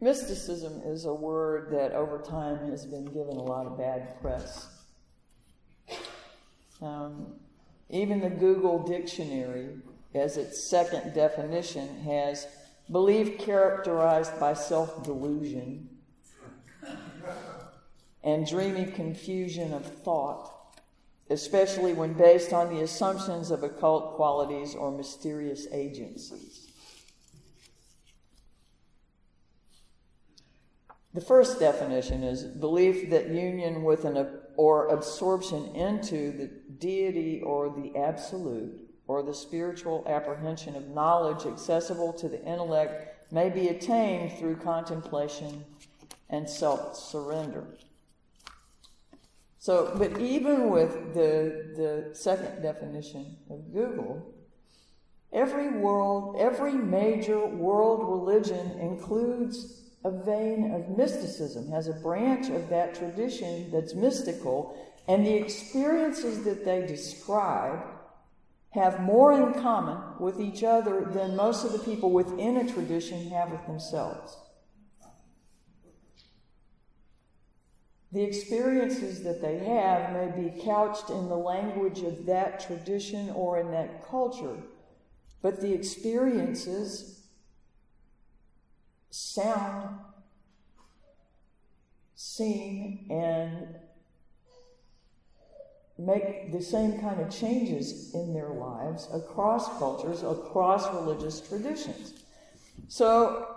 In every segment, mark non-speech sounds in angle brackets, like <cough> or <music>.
Mysticism is a word that over time has been given a lot of bad press. Um, even the Google Dictionary, as its second definition, has belief characterized by self delusion and dreamy confusion of thought, especially when based on the assumptions of occult qualities or mysterious agencies. The first definition is belief that union with an or absorption into the deity or the absolute or the spiritual apprehension of knowledge accessible to the intellect may be attained through contemplation and self surrender. So, but even with the, the second definition of Google, every world, every major world religion includes a vein of mysticism, has a branch of that tradition that's mystical, and the experiences that they describe have more in common with each other than most of the people within a tradition have with themselves. The experiences that they have may be couched in the language of that tradition or in that culture, but the experiences sound, sing, and make the same kind of changes in their lives across cultures, across religious traditions. So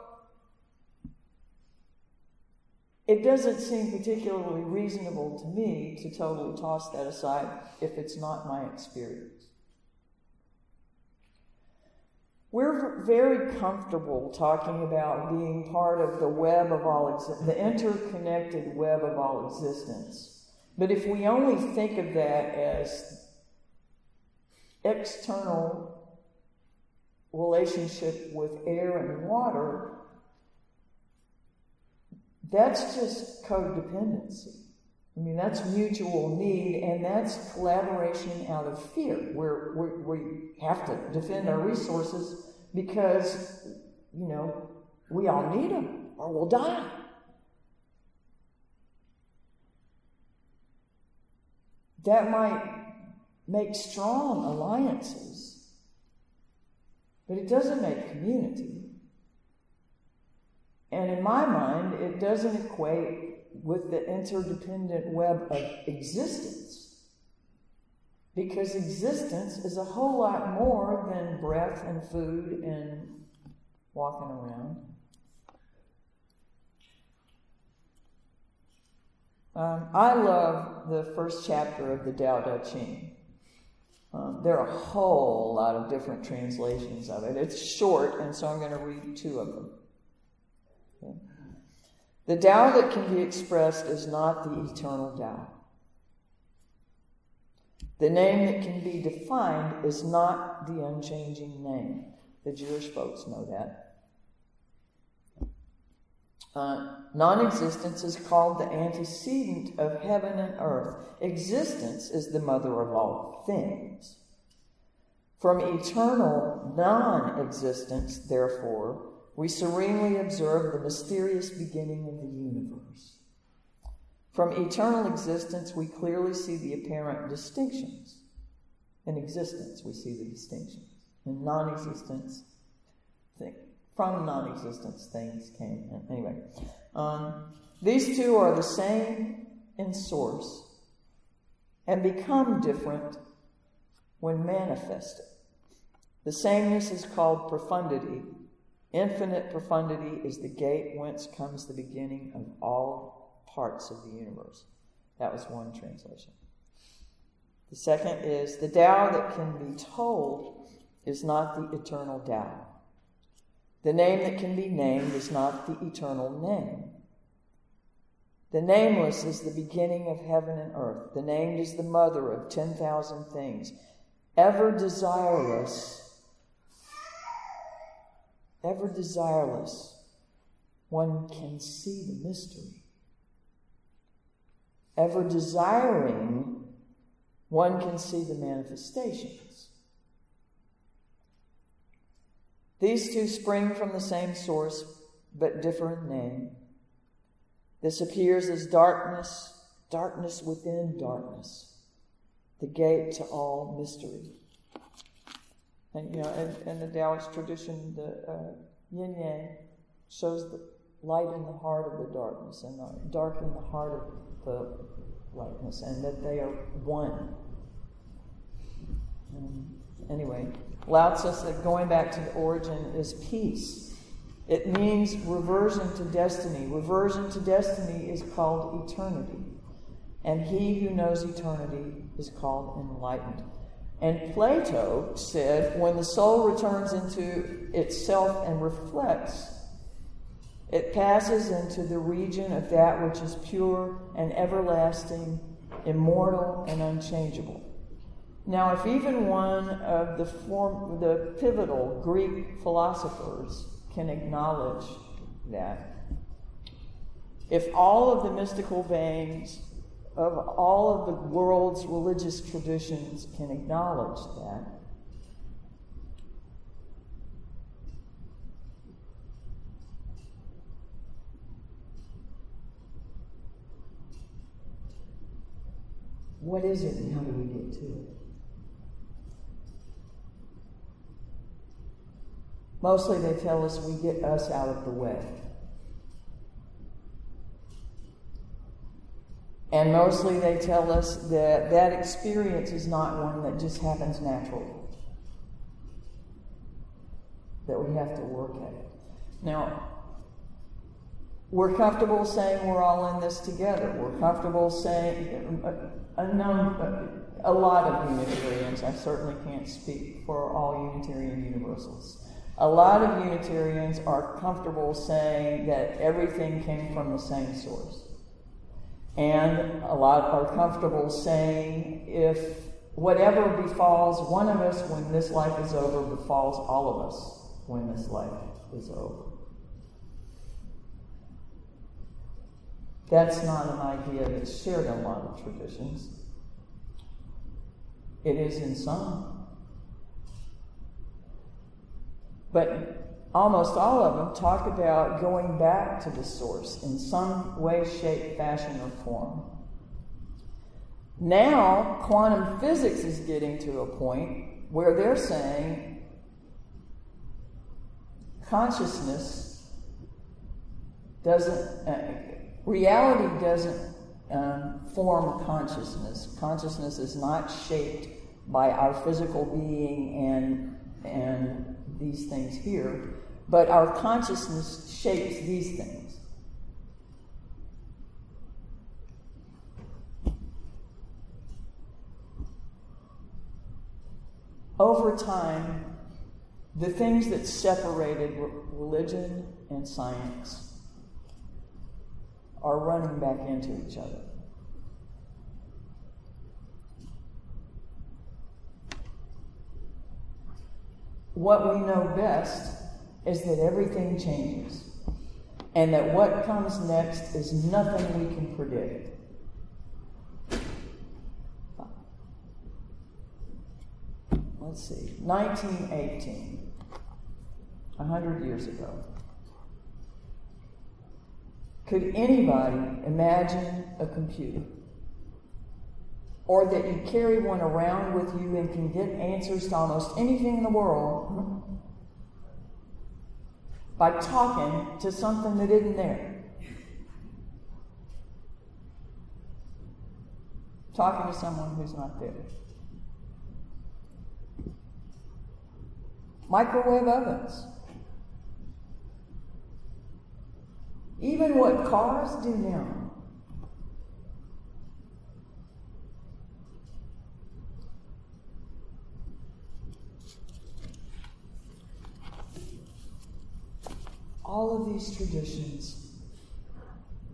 it doesn't seem particularly reasonable to me to totally toss that aside if it's not my experience. We're very comfortable talking about being part of the web of all exi- the interconnected web of all existence. But if we only think of that as external relationship with air and water, that's just codependency. I mean, that's mutual need, and that's collaboration out of fear, where we, we have to defend our resources because, you know, we all need them or we'll die. That might make strong alliances, but it doesn't make community. And in my mind, it doesn't equate with the interdependent web of existence. Because existence is a whole lot more than breath and food and walking around. Um, I love the first chapter of the Tao Te Ching. Um, there are a whole lot of different translations of it. It's short, and so I'm going to read two of them. Okay. The Tao that can be expressed is not the eternal Tao. The name that can be defined is not the unchanging name. The Jewish folks know that. Uh, non existence is called the antecedent of heaven and earth. Existence is the mother of all things. From eternal non existence, therefore, we serenely observe the mysterious beginning of the universe. From eternal existence, we clearly see the apparent distinctions. In existence, we see the distinctions. In non existence, from non existence, things came. Anyway, um, these two are the same in source and become different when manifested. The sameness is called profundity, Infinite profundity is the gate whence comes the beginning of all parts of the universe. That was one translation. The second is the Tao that can be told is not the eternal Tao. The name that can be named is not the eternal name. The nameless is the beginning of heaven and earth. The named is the mother of 10,000 things. Ever desireless ever desireless, one can see the mystery. Ever desiring, one can see the manifestations. These two spring from the same source, but differ in name. This appears as darkness, darkness within darkness, the gate to all mystery. And you know, in, in the Taoist tradition, the uh, yin yang shows the light in the heart of the darkness and the dark in the heart of the likeness and that they are one. Um, anyway, Lao Tzu said going back to the origin is peace. It means reversion to destiny. Reversion to destiny is called eternity. And he who knows eternity is called enlightened. And Plato said when the soul returns into itself and reflects, it passes into the region of that which is pure and everlasting, immortal and unchangeable. Now, if even one of the, form, the pivotal Greek philosophers can acknowledge that, if all of the mystical veins of all of the world's religious traditions can acknowledge that, what is it and how do we get to it? Mostly they tell us we get us out of the way. And mostly they tell us that that experience is not one that just happens naturally, that we have to work at it. Now, we're comfortable saying we're all in this together. We're comfortable saying a, number, a lot of Unitarians, I certainly can't speak for all Unitarian Universals. a lot of Unitarians are comfortable saying that everything came from the same source. And a lot are comfortable saying if whatever befalls one of us when this life is over befalls all of us when this life is over. That's not an idea that's shared in a lot of traditions. It is in some. But almost all of them talk about going back to the source in some way, shape, fashion, or form. Now, quantum physics is getting to a point where they're saying consciousness doesn't, uh, reality doesn't um, form consciousness. Consciousness is not shaped by our physical being and, and these things here, but our consciousness shapes these things. Over time, the things that separated religion and science are running back into each other. what we know best is that everything changes and that what comes next is nothing we can predict. Let's see, 1918, 100 years ago. Could anybody imagine a computer? or that you carry one around with you and can get answers to almost anything in the world by talking to something that isn't there. Talking to someone who's not there. Microwave ovens. Even what cars do now. all of these traditions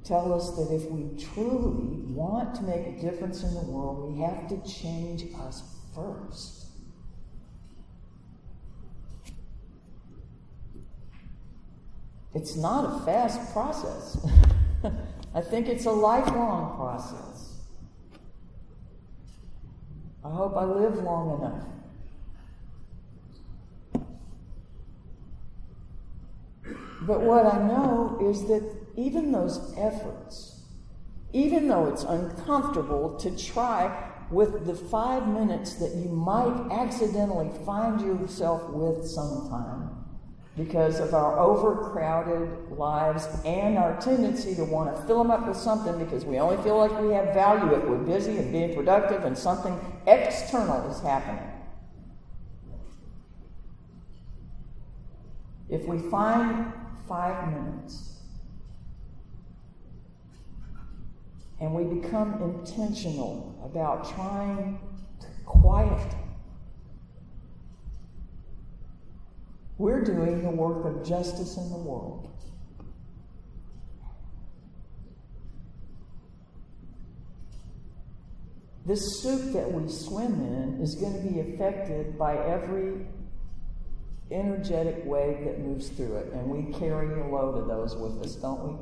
tell us that if we truly want to make a difference in the world, we have to change us first. It's not a fast process. <laughs> I think it's a lifelong process. I hope I live long enough But what I know is that even those efforts, even though it's uncomfortable to try with the five minutes that you might accidentally find yourself with sometime because of our overcrowded lives and our tendency to want to fill them up with something because we only feel like we have value if we're busy and being productive and something external is happening. If we find five minutes and we become intentional about trying to quiet, we're doing the work of justice in the world. This soup that we swim in is going to be affected by every energetic wave that moves through it, and we carry a load of those with us, don't we?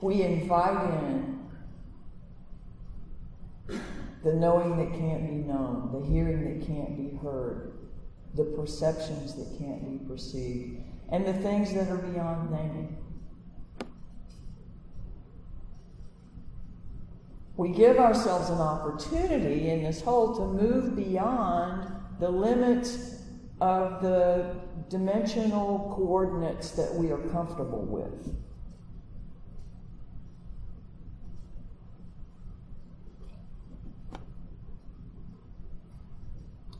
We invite in the knowing that can't be known, the hearing that can't be heard, the perceptions that can't be perceived, and the things that are beyond naming. We give ourselves an opportunity in this whole to move beyond the limits of the dimensional coordinates that we are comfortable with.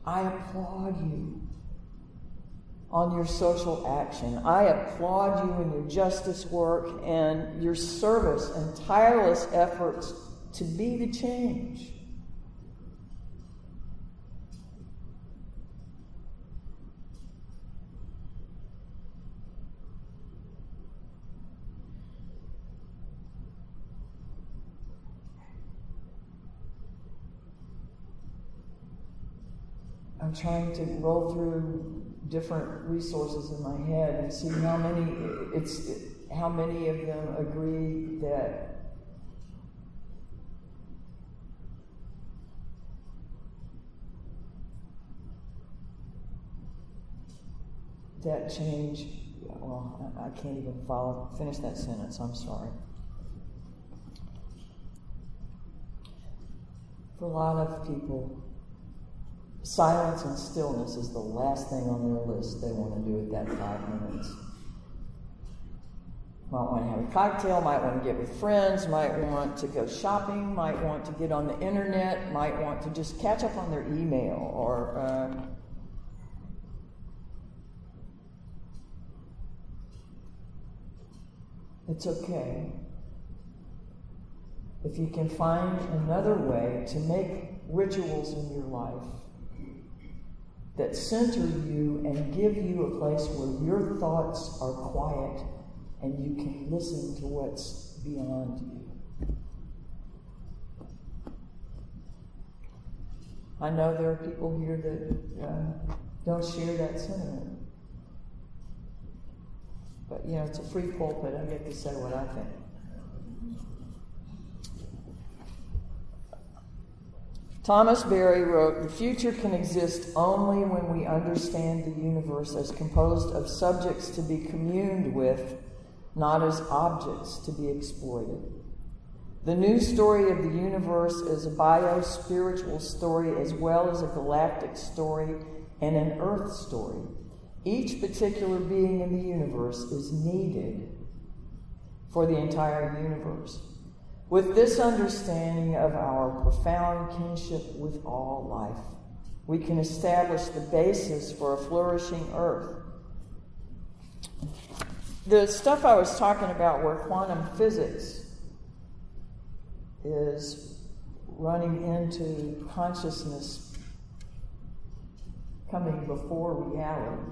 I applaud you on your social action. I applaud you in your justice work and your service and tireless efforts to be the change. I'm trying to roll through different resources in my head and see how many it's how many of them agree that that change well I can't even follow finish that sentence I'm sorry. For a lot of people Silence and stillness is the last thing on their list they want to do at that five minutes. Might want to have a cocktail, might want to get with friends, might want to go shopping, might want to get on the internet, might want to just catch up on their email or. Uh, it's okay. If you can find another way to make rituals in your life that center you and give you a place where your thoughts are quiet and you can listen to what's beyond you. I know there are people here that uh, don't share that sentiment. But, you know, it's a free pulpit. I get to say what I think. Thomas Berry wrote The future can exist only when we understand the universe as composed of subjects to be communed with, not as objects to be exploited. The new story of the universe is a bio spiritual story as well as a galactic story and an earth story. Each particular being in the universe is needed for the entire universe. With this understanding of our profound kinship with all life, we can establish the basis for a flourishing earth. The stuff I was talking about, where quantum physics is running into consciousness coming before reality,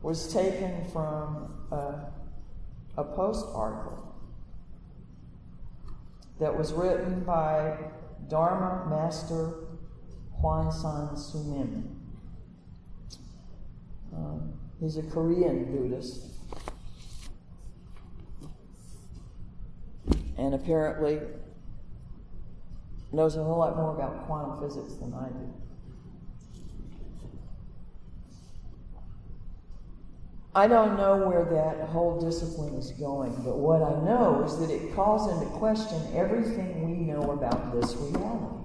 was taken from a, a post article that was written by Dharma Master Hwang-san Sunim. Um, he's a Korean Buddhist. And apparently knows a whole lot more about quantum physics than I do. I don't know where that whole discipline is going, but what I know is that it calls into question everything we know about this reality.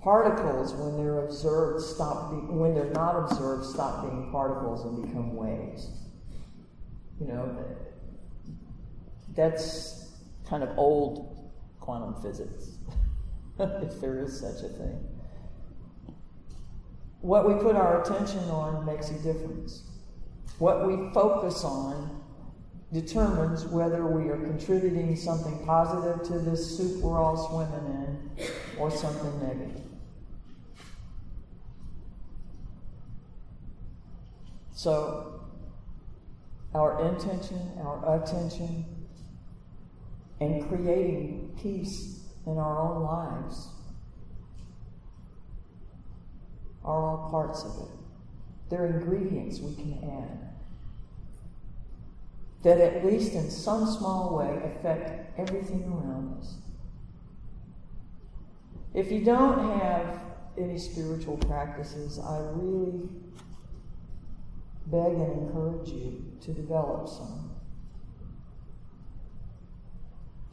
Particles, when they're observed, stop be, when they're not observed, stop being particles and become waves. You know, that's kind of old quantum physics, <laughs> if there is such a thing. What we put our attention on makes a difference. What we focus on determines whether we are contributing something positive to this soup we're all swimming in or something negative. So, our intention, our attention, and creating peace in our own lives are all parts of it. They're ingredients we can add that, at least in some small way, affect everything around us. If you don't have any spiritual practices, I really beg and encourage you to develop some.